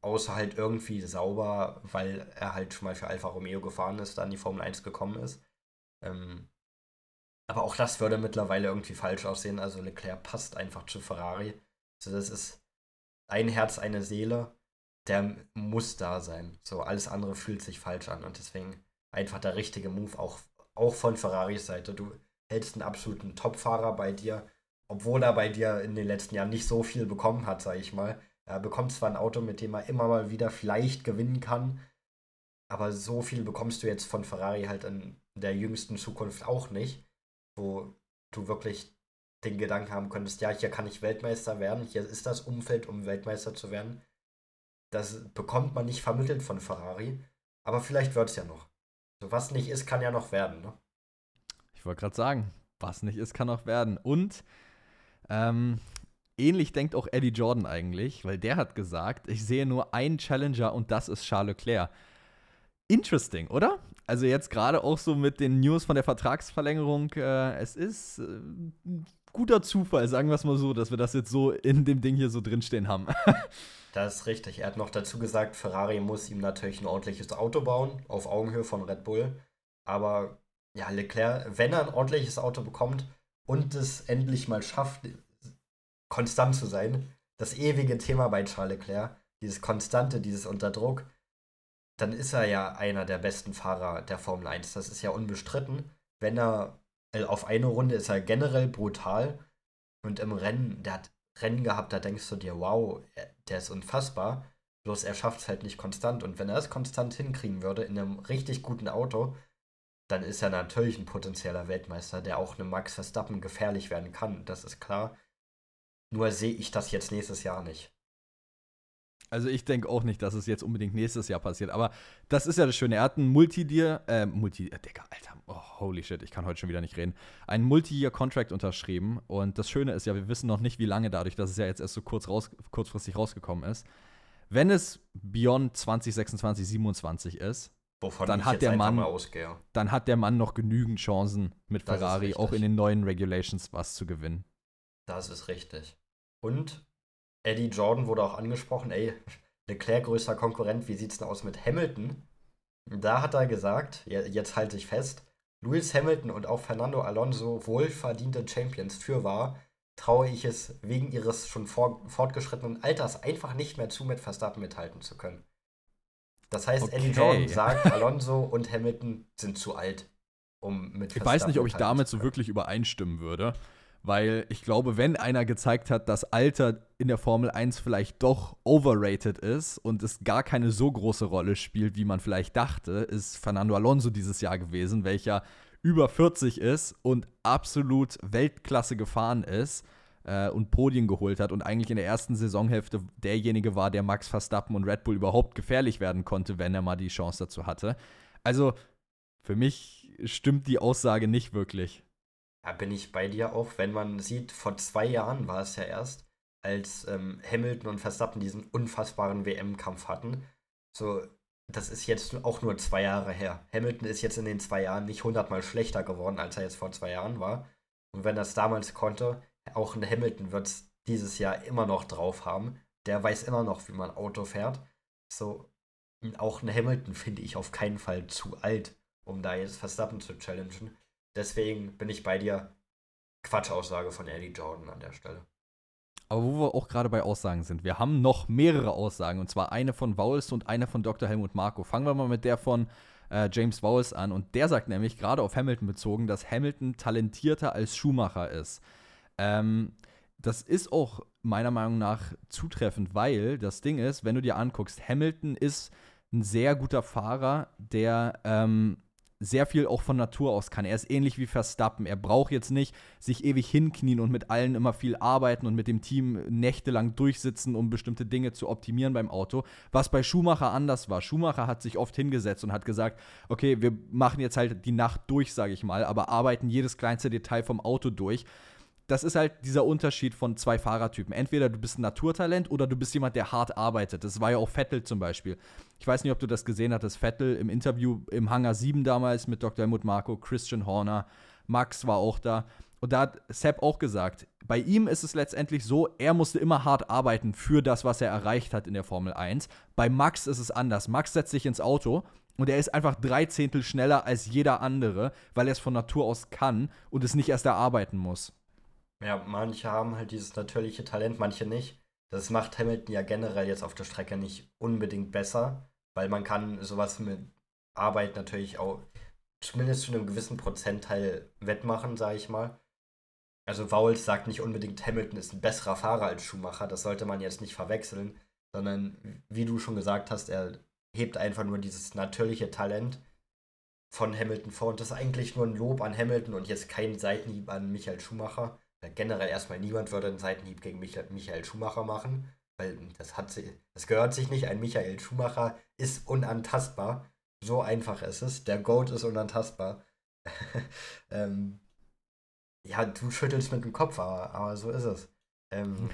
außer halt irgendwie sauber, weil er halt schon mal für Alfa Romeo gefahren ist, dann die Formel 1 gekommen ist. Ähm, aber auch das würde mittlerweile irgendwie falsch aussehen. Also Leclerc passt einfach zu Ferrari. Also das ist ein Herz, eine Seele, der muss da sein. So, alles andere fühlt sich falsch an und deswegen einfach der richtige Move, auch, auch von Ferraris Seite. Du hältst einen absoluten Topfahrer bei dir, obwohl er bei dir in den letzten Jahren nicht so viel bekommen hat, sag ich mal. Er bekommt zwar ein Auto, mit dem er immer mal wieder vielleicht gewinnen kann, aber so viel bekommst du jetzt von Ferrari halt in der jüngsten Zukunft auch nicht, wo du wirklich den Gedanken haben könntest, ja, hier kann ich Weltmeister werden, hier ist das Umfeld, um Weltmeister zu werden. Das bekommt man nicht vermittelt von Ferrari, aber vielleicht wird es ja noch. So, was nicht ist, kann ja noch werden, ne? Ich wollte gerade sagen, was nicht ist, kann noch werden. Und ähm, ähnlich denkt auch Eddie Jordan eigentlich, weil der hat gesagt, ich sehe nur einen Challenger und das ist Charles Leclerc. Interesting, oder? Also jetzt gerade auch so mit den News von der Vertragsverlängerung, äh, es ist äh, guter Zufall, sagen wir es mal so, dass wir das jetzt so in dem Ding hier so drinstehen haben. *laughs* das ist richtig. Er hat noch dazu gesagt, Ferrari muss ihm natürlich ein ordentliches Auto bauen, auf Augenhöhe von Red Bull. Aber ja, Leclerc, wenn er ein ordentliches Auto bekommt und es endlich mal schafft, konstant zu sein, das ewige Thema bei Charles Leclerc, dieses Konstante, dieses Unterdruck, dann ist er ja einer der besten Fahrer der Formel 1. Das ist ja unbestritten. Wenn er äh, auf eine Runde ist er generell brutal und im Rennen, der hat Rennen gehabt, da denkst du dir, wow, der ist unfassbar. Bloß er schafft es halt nicht konstant. Und wenn er es konstant hinkriegen würde in einem richtig guten Auto, dann ist er natürlich ein potenzieller Weltmeister, der auch einem Max Verstappen gefährlich werden kann. Das ist klar. Nur sehe ich das jetzt nächstes Jahr nicht. Also ich denke auch nicht, dass es jetzt unbedingt nächstes Jahr passiert. Aber das ist ja das Schöne. Er hat einen Multi-Year, äh, Multi, äh, Digga, Alter, oh, holy shit, ich kann heute schon wieder nicht reden. Einen Multi-Year-Contract unterschrieben. Und das Schöne ist ja, wir wissen noch nicht, wie lange dadurch, dass es ja jetzt erst so kurz raus, kurzfristig rausgekommen ist. Wenn es Beyond 2026, 27 ist, Wovon dann hat der Mann, dann hat der Mann noch genügend Chancen mit Ferrari auch in den neuen Regulations was zu gewinnen. Das ist richtig. Und Eddie Jordan wurde auch angesprochen, ey, *laughs* Leclerc größter Konkurrent, wie sieht's denn aus mit Hamilton? Da hat er gesagt, jetzt halte ich fest, Lewis Hamilton und auch Fernando Alonso wohlverdiente Champions für war, traue ich es wegen ihres schon fortgeschrittenen Alters einfach nicht mehr zu, mit Verstappen mithalten zu können. Das heißt, okay. Eddie Jordan *laughs* sagt, Alonso und Hamilton sind zu alt, um mit Verstappen Ich weiß nicht, ob ich damit so wirklich übereinstimmen würde. Weil ich glaube, wenn einer gezeigt hat, dass Alter in der Formel 1 vielleicht doch overrated ist und es gar keine so große Rolle spielt, wie man vielleicht dachte, ist Fernando Alonso dieses Jahr gewesen, welcher über 40 ist und absolut Weltklasse gefahren ist äh, und Podien geholt hat und eigentlich in der ersten Saisonhälfte derjenige war, der Max Verstappen und Red Bull überhaupt gefährlich werden konnte, wenn er mal die Chance dazu hatte. Also für mich stimmt die Aussage nicht wirklich. Da bin ich bei dir auch, wenn man sieht, vor zwei Jahren war es ja erst, als ähm, Hamilton und Verstappen diesen unfassbaren WM-Kampf hatten. So, das ist jetzt auch nur zwei Jahre her. Hamilton ist jetzt in den zwei Jahren nicht hundertmal schlechter geworden, als er jetzt vor zwei Jahren war. Und wenn es damals konnte, auch ein Hamilton wird es dieses Jahr immer noch drauf haben. Der weiß immer noch, wie man Auto fährt. So, auch ein Hamilton finde ich auf keinen Fall zu alt, um da jetzt Verstappen zu challengen. Deswegen bin ich bei dir. Quatschaussage von Eddie Jordan an der Stelle. Aber wo wir auch gerade bei Aussagen sind, wir haben noch mehrere Aussagen, und zwar eine von Vowles und eine von Dr. Helmut Marko. Fangen wir mal mit der von äh, James Vowles an. Und der sagt nämlich, gerade auf Hamilton bezogen, dass Hamilton talentierter als Schumacher ist. Ähm, das ist auch meiner Meinung nach zutreffend, weil das Ding ist, wenn du dir anguckst, Hamilton ist ein sehr guter Fahrer, der ähm, sehr viel auch von Natur aus kann. Er ist ähnlich wie Verstappen. Er braucht jetzt nicht sich ewig hinknien und mit allen immer viel arbeiten und mit dem Team nächtelang durchsitzen, um bestimmte Dinge zu optimieren beim Auto. Was bei Schumacher anders war. Schumacher hat sich oft hingesetzt und hat gesagt, okay, wir machen jetzt halt die Nacht durch, sage ich mal, aber arbeiten jedes kleinste Detail vom Auto durch das ist halt dieser Unterschied von zwei Fahrertypen. Entweder du bist ein Naturtalent oder du bist jemand, der hart arbeitet. Das war ja auch Vettel zum Beispiel. Ich weiß nicht, ob du das gesehen hattest. Vettel im Interview im Hangar 7 damals mit Dr. Helmut Marko, Christian Horner, Max war auch da. Und da hat Sepp auch gesagt, bei ihm ist es letztendlich so, er musste immer hart arbeiten für das, was er erreicht hat in der Formel 1. Bei Max ist es anders. Max setzt sich ins Auto und er ist einfach drei Zehntel schneller als jeder andere, weil er es von Natur aus kann und es nicht erst erarbeiten muss. Ja, manche haben halt dieses natürliche Talent, manche nicht. Das macht Hamilton ja generell jetzt auf der Strecke nicht unbedingt besser, weil man kann sowas mit Arbeit natürlich auch zumindest zu einem gewissen Prozentteil wettmachen, sage ich mal. Also Vowles sagt nicht unbedingt, Hamilton ist ein besserer Fahrer als Schumacher, das sollte man jetzt nicht verwechseln, sondern wie du schon gesagt hast, er hebt einfach nur dieses natürliche Talent von Hamilton vor. Und das ist eigentlich nur ein Lob an Hamilton und jetzt kein Seitenhieb an Michael Schumacher. Generell erstmal niemand würde einen Seitenhieb gegen Michael Schumacher machen, weil das hat das gehört sich nicht. Ein Michael Schumacher ist unantastbar. So einfach ist es. Der Goat ist unantastbar. *laughs* ähm, ja, du schüttelst mit dem Kopf, aber, aber so ist es. Ähm,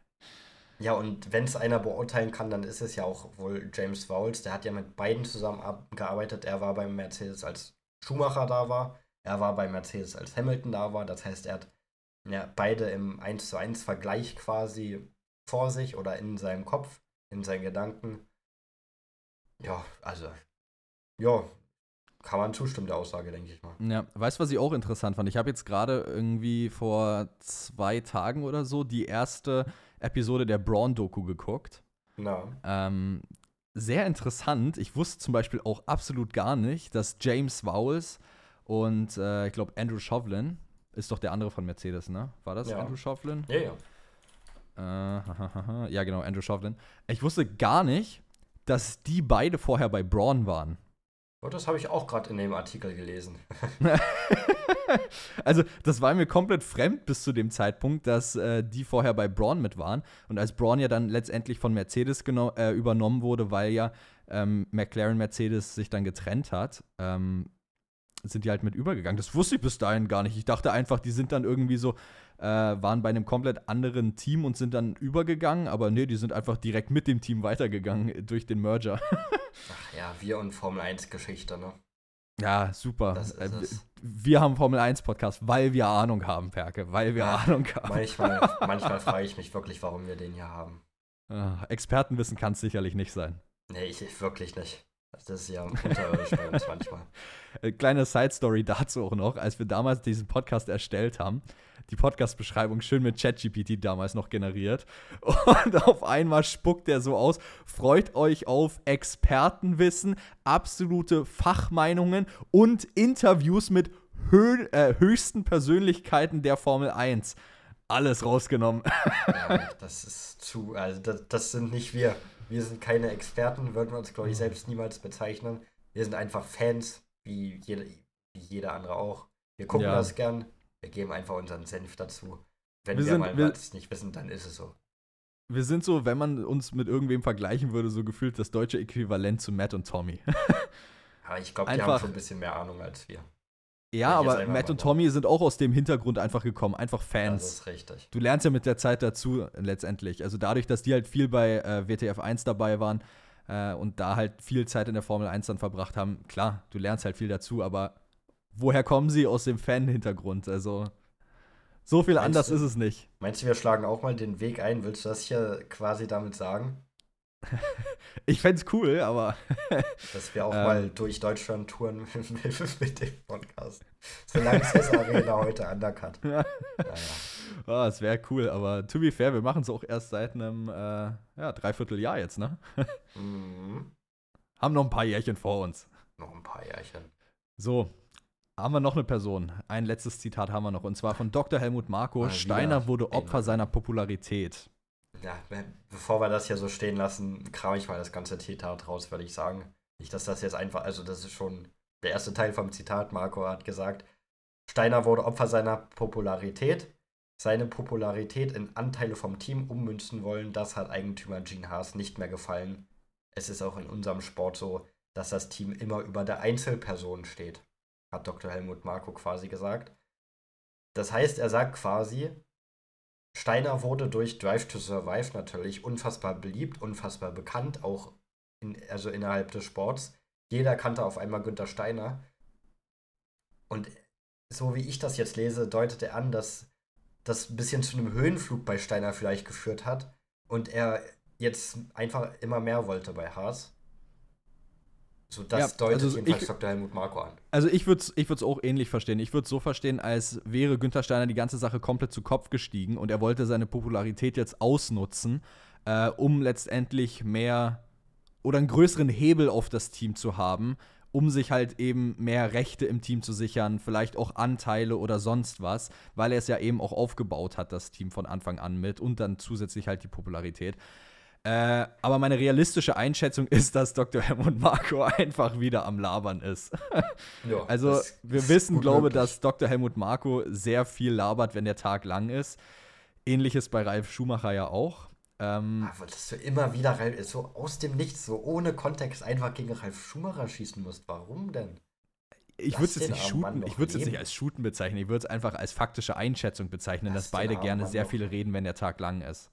*laughs* ja, und wenn es einer beurteilen kann, dann ist es ja auch wohl James Vowles. Der hat ja mit beiden zusammengearbeitet. Er war beim Mercedes, als Schumacher da war. Er war bei Mercedes, als Hamilton da war. Das heißt, er hat ja, beide im 1 zu 1 Vergleich quasi vor sich oder in seinem Kopf, in seinen Gedanken. Ja, also, ja, kann man zustimmen der Aussage, denke ich mal. Ja, weißt du, was ich auch interessant fand? Ich habe jetzt gerade irgendwie vor zwei Tagen oder so die erste Episode der Braun-Doku geguckt. Na. Ähm, sehr interessant. Ich wusste zum Beispiel auch absolut gar nicht, dass James Vowles und äh, ich glaube Andrew Shovlin ist doch der andere von Mercedes, ne? War das Ja. Andrew Shovlin? Ja, ja. Äh, *laughs* ja, genau, Andrew Shovlin. Ich wusste gar nicht, dass die beide vorher bei Braun waren. Und Oh, das habe ich auch gerade in dem Artikel gelesen. *laughs* also, das war mir komplett fremd bis zu dem Zeitpunkt, dass äh, die vorher bei Braun mit waren. Und als Braun ja dann letztendlich von Mercedes äh, übernommen wurde, weil ja ähm, McLaren Mercedes sich dann getrennt hat, ähm, sind die halt mit übergegangen. Das wusste ich bis dahin gar nicht. Ich dachte einfach, die sind dann irgendwie so, äh, waren bei einem komplett anderen Team und sind dann übergegangen. Aber nee, die sind einfach direkt mit dem Team weitergegangen durch den Merger. *laughs* Ach ja, wir und Formel 1 Geschichte, ne? Ja, super. Das ist Äh, wir haben Formel 1 Podcast, weil wir Ahnung haben, Perke, weil wir Ja, Ahnung haben. Manchmal, *laughs* manchmal frage ich mich wirklich, warum wir den hier haben. Ah, Expertenwissen kann es sicherlich nicht sein. Nee, ich wirklich nicht. Das ist ja unterirdisch bei uns manchmal. *laughs* Äh, kleine Side-Story dazu auch noch, als wir damals diesen Podcast erstellt haben, die Podcast-Beschreibung schön mit ChatGPT damals noch generiert. *laughs* Und auf einmal spuckt der so aus: Freut euch auf Expertenwissen, absolute Fachmeinungen und Interviews mit hö äh, höchsten Persönlichkeiten der Formel 1. Alles rausgenommen. *laughs* Ja, das ist zu, also das, das sind nicht wir. Wir sind keine Experten, würden wir uns, glaube ich, selbst niemals bezeichnen. Wir sind einfach Fans, wie jeder, wie jeder andere auch. Wir gucken Ja. das gern, wir geben einfach unseren Senf dazu. Wenn Wir wir, sind- mal wir- was nicht wissen, dann ist es so. Wir sind so, wenn man uns mit irgendwem vergleichen würde, so gefühlt das deutsche Äquivalent zu Matt und Tommy. *laughs* Aber ich glaube, die haben schon ein bisschen mehr Ahnung als wir. Ja, aber Matt und. Tommy sind auch aus dem Hintergrund einfach gekommen, einfach Das Fans. ist richtig. Du lernst ja mit der Zeit dazu äh, letztendlich. Also dadurch, dass die halt viel bei äh, WTF 1 dabei waren äh, und da halt viel Zeit in der Formel 1 dann verbracht haben, klar, du lernst halt viel dazu, aber woher kommen sie aus dem Fan-Hintergrund? Also so viel Meinst anders du? ist es nicht. Meinst du, wir schlagen auch mal den Weg ein? Willst du das hier quasi damit sagen? Ich fänd's cool, aber *laughs* Dass wir auch Ähm. mal durch Deutschland touren *laughs* mit, mit dem Podcast. Solange es Arena *laughs* heute undercut. Ja. Naja. ah, es wäre cool. Aber to be fair, wir machen es auch erst seit einem äh, ja, Dreivierteljahr jetzt, ne? Mhm. Haben noch ein paar Jährchen vor uns. Noch ein paar Jährchen. So, haben wir noch eine Person. Ein letztes Zitat haben wir noch. Und zwar von Dr. Helmut Marko. Steiner wurde Opfer seiner Popularität. Ja, be- bevor wir das hier so stehen lassen, kram ich mal das ganze Zitat raus, würde ich sagen. Nicht, dass das jetzt einfach, also das ist schon der erste Teil vom Zitat. Marco hat gesagt, Steiner wurde Opfer seiner Popularität. Seine Popularität in Anteile vom Team ummünzen wollen, das hat Eigentümer Gene Haas nicht mehr gefallen. Es ist auch in unserem Sport so, dass das Team immer über der Einzelperson steht, hat Dr. Helmut Marko quasi gesagt. Das heißt, er sagt quasi, Steiner wurde durch Drive to Survive natürlich unfassbar beliebt, unfassbar bekannt, auch in, also innerhalb des Sports. Jeder kannte auf einmal Günther Steiner. Und so wie ich das jetzt lese, deutet er an, dass das ein bisschen zu einem Höhenflug bei Steiner vielleicht geführt hat und er jetzt einfach immer mehr wollte bei Haas. So, das Ja, deutet also jedenfalls ich- Dr. Helmut Marko an. Also ich würde es ich würd's auch ähnlich verstehen. Ich würde es so verstehen, als wäre Günther Steiner die ganze Sache komplett zu Kopf gestiegen und er wollte seine Popularität jetzt ausnutzen, äh, um letztendlich mehr oder einen größeren Hebel auf das Team zu haben, um sich halt eben mehr Rechte im Team zu sichern, vielleicht auch Anteile oder sonst was, weil er es ja eben auch aufgebaut hat, das Team von Anfang an mit und dann zusätzlich halt die Popularität. Äh, aber meine realistische Einschätzung *laughs* ist, dass Dr. Helmut Marco *laughs* einfach wieder am Labern ist. ja, *laughs* also, wir wissen, glaube ich, dass Dr. Helmut Marco sehr viel labert, wenn der Tag lang ist. Ähnliches bei Ralf Schumacher ja auch. Ähm, aber dass du immer wieder so aus dem Nichts, so ohne Kontext einfach gegen Ralf Schumacher schießen musst. Warum denn? Ich würde es jetzt nicht shooten, ich würde es jetzt nicht als shooten bezeichnen, ich würde es einfach als faktische Einschätzung bezeichnen, Lass dass beide gerne sehr viel reden, wenn der Tag lang ist.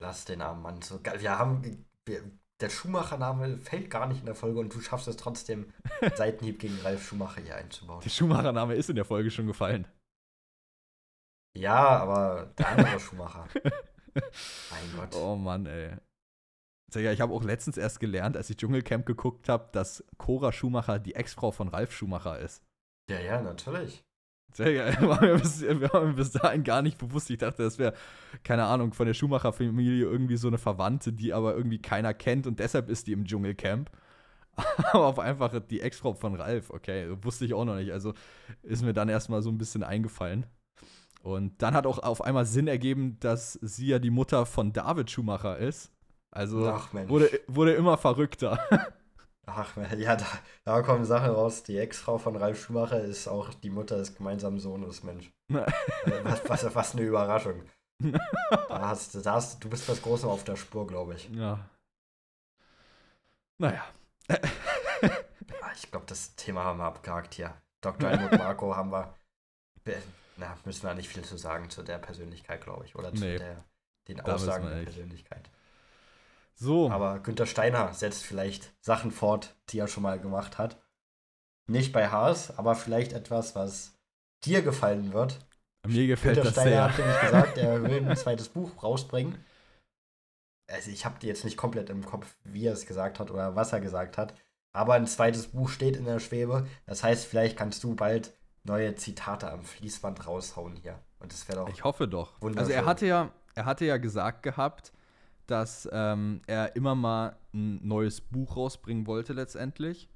Lass den armen Mann so geil. Wir haben. Wir, der Schumacher-Name fällt gar nicht in der Folge und du schaffst es trotzdem, *laughs* Seitenhieb gegen Ralf Schumacher hier einzubauen. Der Schumacher-Name ist in der Folge schon gefallen. Ja, aber der andere *laughs* Schumacher. mein Gott. Oh Mann, ey. Ich habe auch letztens erst gelernt, als ich Dschungelcamp geguckt habe, dass Cora Schumacher die Ex-Frau von Ralf Schumacher ist. Ja, ja, natürlich. Sehr geil. *laughs* War mir bis, war mir bis dahin gar nicht bewusst. Ich dachte, das wäre, keine Ahnung, von der Schumacher-Familie irgendwie so eine Verwandte, die aber irgendwie keiner kennt und deshalb ist die im Dschungelcamp. *laughs* aber auf einfach die Ex-Frau von Ralf, okay, wusste ich auch noch nicht. Also ist mir dann erstmal so ein bisschen eingefallen. Und dann hat auch auf einmal Sinn ergeben, dass sie ja die Mutter von David Schumacher ist. Also Ach, wurde, wurde immer verrückter. *laughs* Ach, *laughs* ja, da, da, kommen Sachen raus. Die Ex-Frau von Ralf Schumacher ist auch die Mutter des gemeinsamen Sohnes, Mensch. *laughs* Äh, was, was, was eine Überraschung. *laughs* Da hast, da hast, du bist das Große auf der Spur, glaube ich. Ja. Naja. Ah, ich glaube, das Thema haben wir abgehakt hier. Dr. Helmut Marco haben wir. Na, müssen wir nicht viel zu sagen zu der Persönlichkeit, glaube ich. Oder zu nee, der, den Aussagen der Persönlichkeit. So. Aber Günther Steiner setzt vielleicht Sachen fort, die er schon mal gemacht hat. Nicht bei Haas, aber vielleicht etwas, was dir gefallen wird. Mir gefällt Günther das Steiner sehr. hat nämlich gesagt, er will ein zweites Buch rausbringen. Also ich habe jetzt nicht komplett im Kopf, wie er es gesagt hat oder was er gesagt hat. Aber ein zweites Buch steht in der Schwebe. Das heißt, vielleicht kannst du bald neue Zitate am Fließband raushauen hier. Und das wäre doch. Ich hoffe doch. Also er hatte ja, er hatte ja gesagt gehabt, dass ähm, er immer mal ein neues Buch rausbringen wollte letztendlich.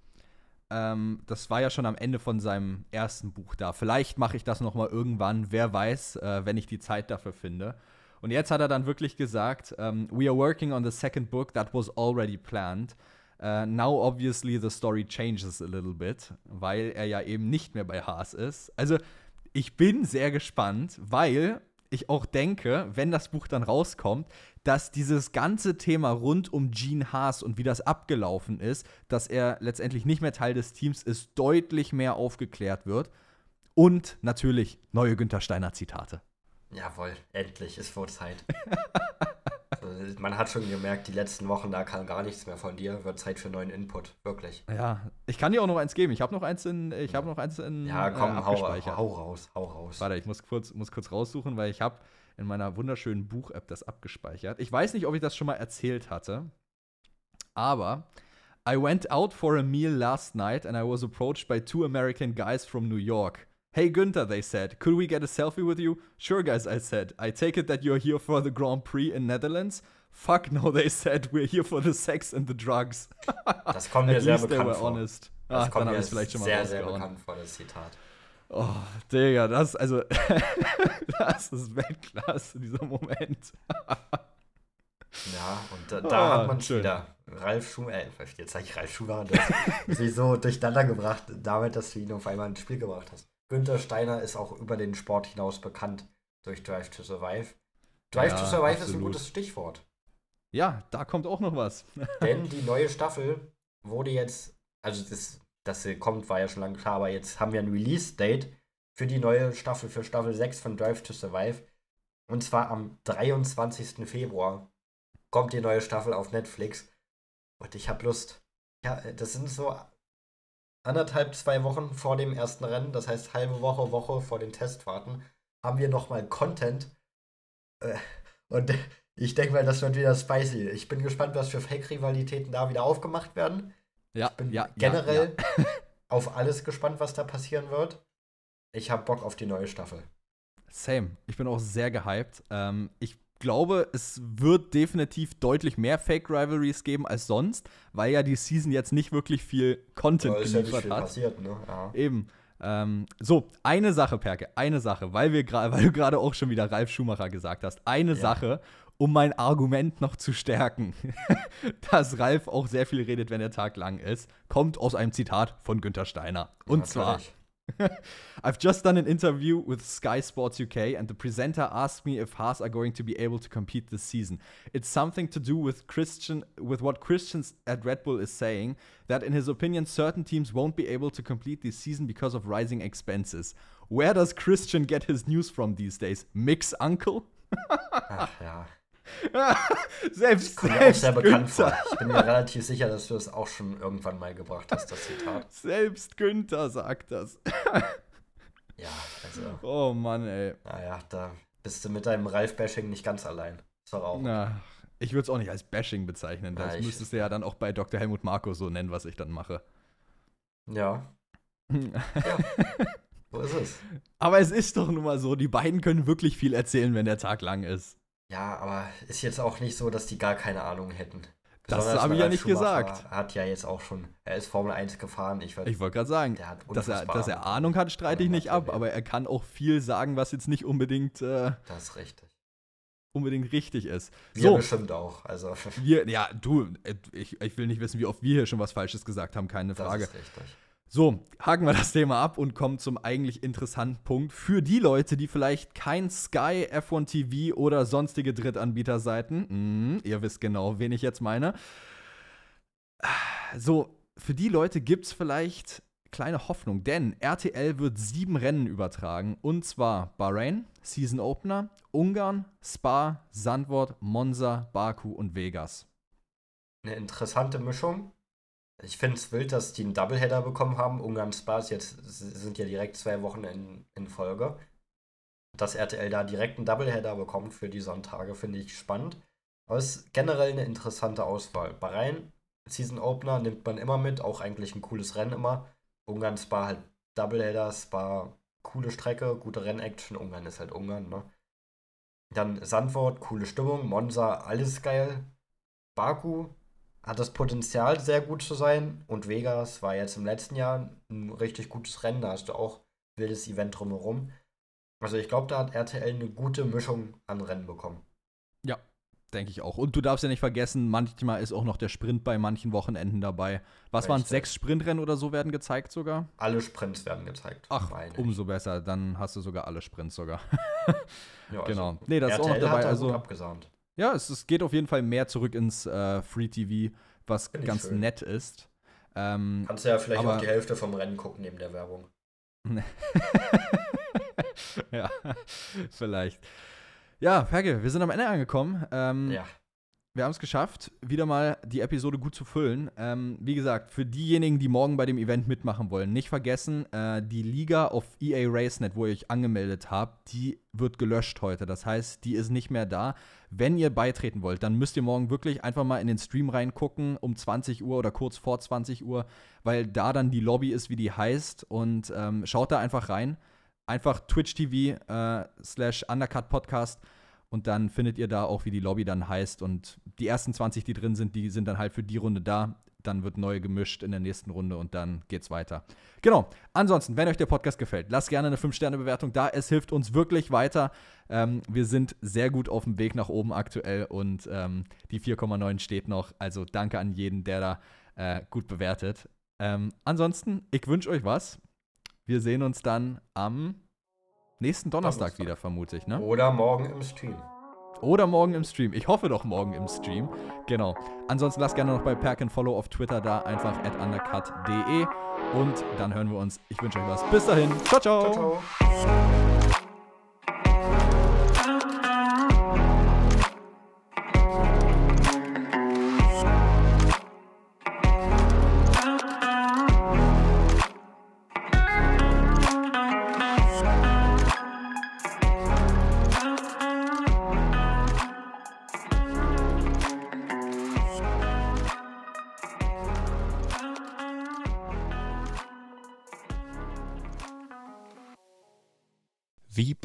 Ähm, das war ja schon am Ende von seinem ersten Buch da. Vielleicht mache ich das noch mal irgendwann, wer weiß, äh, wenn ich die Zeit dafür finde. Und jetzt hat er dann wirklich gesagt, um, ähm, we are working on the second book that was already planned. Uh, now obviously the story changes a little bit, weil er ja eben nicht mehr bei Haas ist. Also ich bin sehr gespannt, weil ich auch denke, wenn das Buch dann rauskommt, dass dieses ganze Thema rund um Gene Haas und wie das abgelaufen ist, dass er letztendlich nicht mehr Teil des Teams ist, deutlich mehr aufgeklärt wird. Und natürlich neue Günther Steiner Zitate. Jawohl, endlich, ist vor Zeit. *laughs* man hat schon gemerkt, die letzten Wochen, da kam gar nichts mehr von dir. Wird Zeit für neuen Input, wirklich. Ja, ich kann dir auch noch eins geben. Ich habe noch eins in, ich habe noch eins in. Ja, komm, äh, hau, hau, raus, hau raus. Warte, ich muss kurz, muss kurz raussuchen, weil ich habe in meiner wunderschönen Buch-App das abgespeichert. Ich weiß nicht, ob ich das schon mal erzählt hatte, aber I went out for a meal last night and I was approached by two American guys from New York. Hey Günther, they said, could we get a selfie with you? Sure, guys, I said. I take it that you're here for the Grand Prix in Netherlands? Fuck no, they said, we're here for the sex and the drugs. *laughs* Das kommt mir sehr bekannt vor. Honest. Das Ach, kommt mir vielleicht schon mal sehr, sehr bekannt vor, das Zitat. Oh, Digga, das, also, *laughs* das ist Weltklasse, dieser Moment. *laughs* ja, und da, da oh, hat man schön. wieder Ralf Schumacher, äh, jetzt sage ich Ralf Schumacher, das ist so durcheinander gebracht, damit, dass du ihn auf einmal ins Spiel gebracht hast. Günther Steiner ist auch über den Sport hinaus bekannt durch Drive to Survive. Drive ja, to Survive absolut. ist ein gutes Stichwort. Ja, da kommt auch noch was. *laughs* Denn die neue Staffel wurde jetzt, also das, dass sie kommt, war ja schon lange klar, aber jetzt haben wir ein Release-Date für die neue Staffel, für Staffel 6 von Drive to Survive. Und zwar am 23. Februar kommt die neue Staffel auf Netflix. Und ich habe Lust. Ja, das sind so anderthalb, zwei Wochen vor dem ersten Rennen, das heißt halbe Woche, Woche vor den Testfahrten, haben wir nochmal Content. Äh, und *laughs* ich denke mal, das wird wieder spicy. Ich bin gespannt, was für Fake-Rivalitäten da wieder aufgemacht werden. Ja, ich bin ja, generell ja, ja. *laughs* auf alles gespannt, was da passieren wird. Ich habe Bock auf die neue Staffel. Same. Ich bin auch sehr gehypt. Ähm, ich glaube, es wird definitiv deutlich mehr Fake Rivalries geben als sonst, weil ja die Season jetzt nicht wirklich viel Content ja, ist geliefert ja viel hat. Passiert, ne? Ja. Eben. Ähm, so, eine Sache, Perke, eine Sache, weil, wir weil du gerade auch schon wieder Ralf Schumacher gesagt hast. Eine ja. Sache, um mein Argument noch zu stärken, *laughs* dass Ralf auch sehr viel redet, wenn der Tag lang ist, kommt aus einem Zitat von Günther Steiner. Und zwar. *laughs* I've just done an interview with Sky Sports UK, and the presenter asked me if Haas are going to be able to compete this season. It's something to do with Christian, with what Christians at Red Bull is saying, that in his opinion, certain teams won't be able to complete this season because of rising expenses. Where does Christian get his news from these days? Mix Uncle? *laughs* Ach ja. *laughs* selbst Kommt selbst sehr bekannt vor. Ich bin mir relativ sicher, dass du es auch schon irgendwann mal gebracht hast, das Zitat. *laughs* Selbst Günther sagt das. *laughs* ja, also. Oh Mann, ey. Naja, da bist du mit deinem Ralf-Bashing nicht ganz allein. Ist doch auch. Na, ich würde es auch nicht als Bashing bezeichnen. Das Na, müsstest du ja dann auch bei Dr. Helmut Marco so nennen, was ich dann mache. Ja. ja. So ist es. Aber es ist doch nun mal so, die beiden können wirklich viel erzählen, wenn der Tag lang ist. Ja, aber ist jetzt auch nicht so, dass die gar keine Ahnung hätten. Das habe ich ja nicht gesagt. Hat ja jetzt auch schon, er ist Formel 1 gefahren. Ich, ich wollte gerade sagen, dass er, dass er Ahnung hat, streite ich nicht ab, aber er kann auch viel sagen, was jetzt nicht unbedingt. Äh, das ist richtig. Unbedingt richtig ist. Wir so, bestimmt auch. Also. Wir, ja, du, äh, ich, ich will nicht wissen, wie oft wir hier schon was Falsches gesagt haben, keine Frage. Das ist richtig. So, haken wir das Thema ab und kommen zum eigentlich interessanten Punkt. Für die Leute, die vielleicht kein Sky, F1 TV oder sonstige Drittanbieterseiten, mh, ihr wisst genau, wen ich jetzt meine. So, für die Leute gibt es vielleicht kleine Hoffnung, denn RTL wird sieben Rennen übertragen und zwar Bahrain, Season Opener, Ungarn, Spa, Sandwort, Monza, Baku und Vegas. Eine interessante Mischung. Ich finde es wild, dass die einen Doubleheader bekommen haben. Ungarn Spaß jetzt sind ja direkt zwei Wochen in, in Folge. Dass RTL da direkt einen Doubleheader bekommt für die Sonntage, finde ich spannend. Aber es ist generell eine interessante Auswahl. Bahrain, Season Opener nimmt man immer mit, auch eigentlich ein cooles Rennen immer. Ungarn Spa halt Doubleheader, Spa coole Strecke, gute Rennaction. Ungarn ist halt Ungarn, ne? Dann Sandwort, coole Stimmung. Monza, alles geil. Baku, hat das Potenzial, sehr gut zu sein. Und Vegas war jetzt im letzten Jahr ein richtig gutes Rennen. Da hast du auch ein wildes Event drumherum. Also ich glaube, da hat RTL eine gute Mischung an Rennen bekommen. Ja, denke ich auch. Und du darfst ja nicht vergessen, manchmal ist auch noch der Sprint bei manchen Wochenenden dabei. Was waren sechs Sprintrennen oder so werden gezeigt sogar? Alle Sprints werden gezeigt. Ach, umso besser. Dann hast du sogar alle Sprints sogar. ja, *laughs* genau. Also nee, das RTL ist auch noch dabei. also abgesahnt. Ja, es, es, geht auf jeden Fall mehr zurück ins äh, Free TV, was Find ganz nett ist. Ähm, Kannst du ja vielleicht auch die Hälfte vom Rennen gucken neben der Werbung. *laughs* ja, *laughs* vielleicht. Ja, Ferge, wir sind am Ende angekommen. Ähm, ja. Wir haben es geschafft, wieder mal die Episode gut zu füllen. Ähm, wie gesagt, für diejenigen, die morgen bei dem Event mitmachen wollen, nicht vergessen, äh, die Liga auf EA RaceNet, wo ihr euch angemeldet habt, die wird gelöscht heute. Das heißt, die ist nicht mehr da. Wenn ihr beitreten wollt, dann müsst ihr morgen wirklich einfach mal in den Stream reingucken um 20 Uhr oder kurz vor 20 Uhr, weil da dann die Lobby ist, wie die heißt. Und ähm, schaut da einfach rein. Einfach Twitch TV äh, slash Undercut Podcast und dann findet ihr da auch, wie die Lobby dann heißt. Und die ersten 20, die drin sind, die sind dann halt für die Runde da. Dann wird neu gemischt in der nächsten Runde und dann geht's weiter. Genau. Ansonsten, wenn euch der Podcast gefällt, lasst gerne eine 5-Sterne-Bewertung da. Es hilft uns wirklich weiter. Ähm, wir sind sehr gut auf dem Weg nach oben aktuell und ähm, die 4,9 steht noch. Also danke an jeden, der da äh, gut bewertet. Ähm, ansonsten, ich wünsche euch was. Wir sehen uns dann am Nächsten Donnerstag, Donnerstag, wieder, vermute ich, ne? Oder morgen im Stream. Oder morgen im Stream. Ich hoffe doch morgen im Stream. Genau. Ansonsten lasst gerne noch bei Perk Follow auf Twitter da, einfach at undercut.de. Und dann hören wir uns. Ich wünsche euch was. Bis dahin. ciao. ciao, ciao.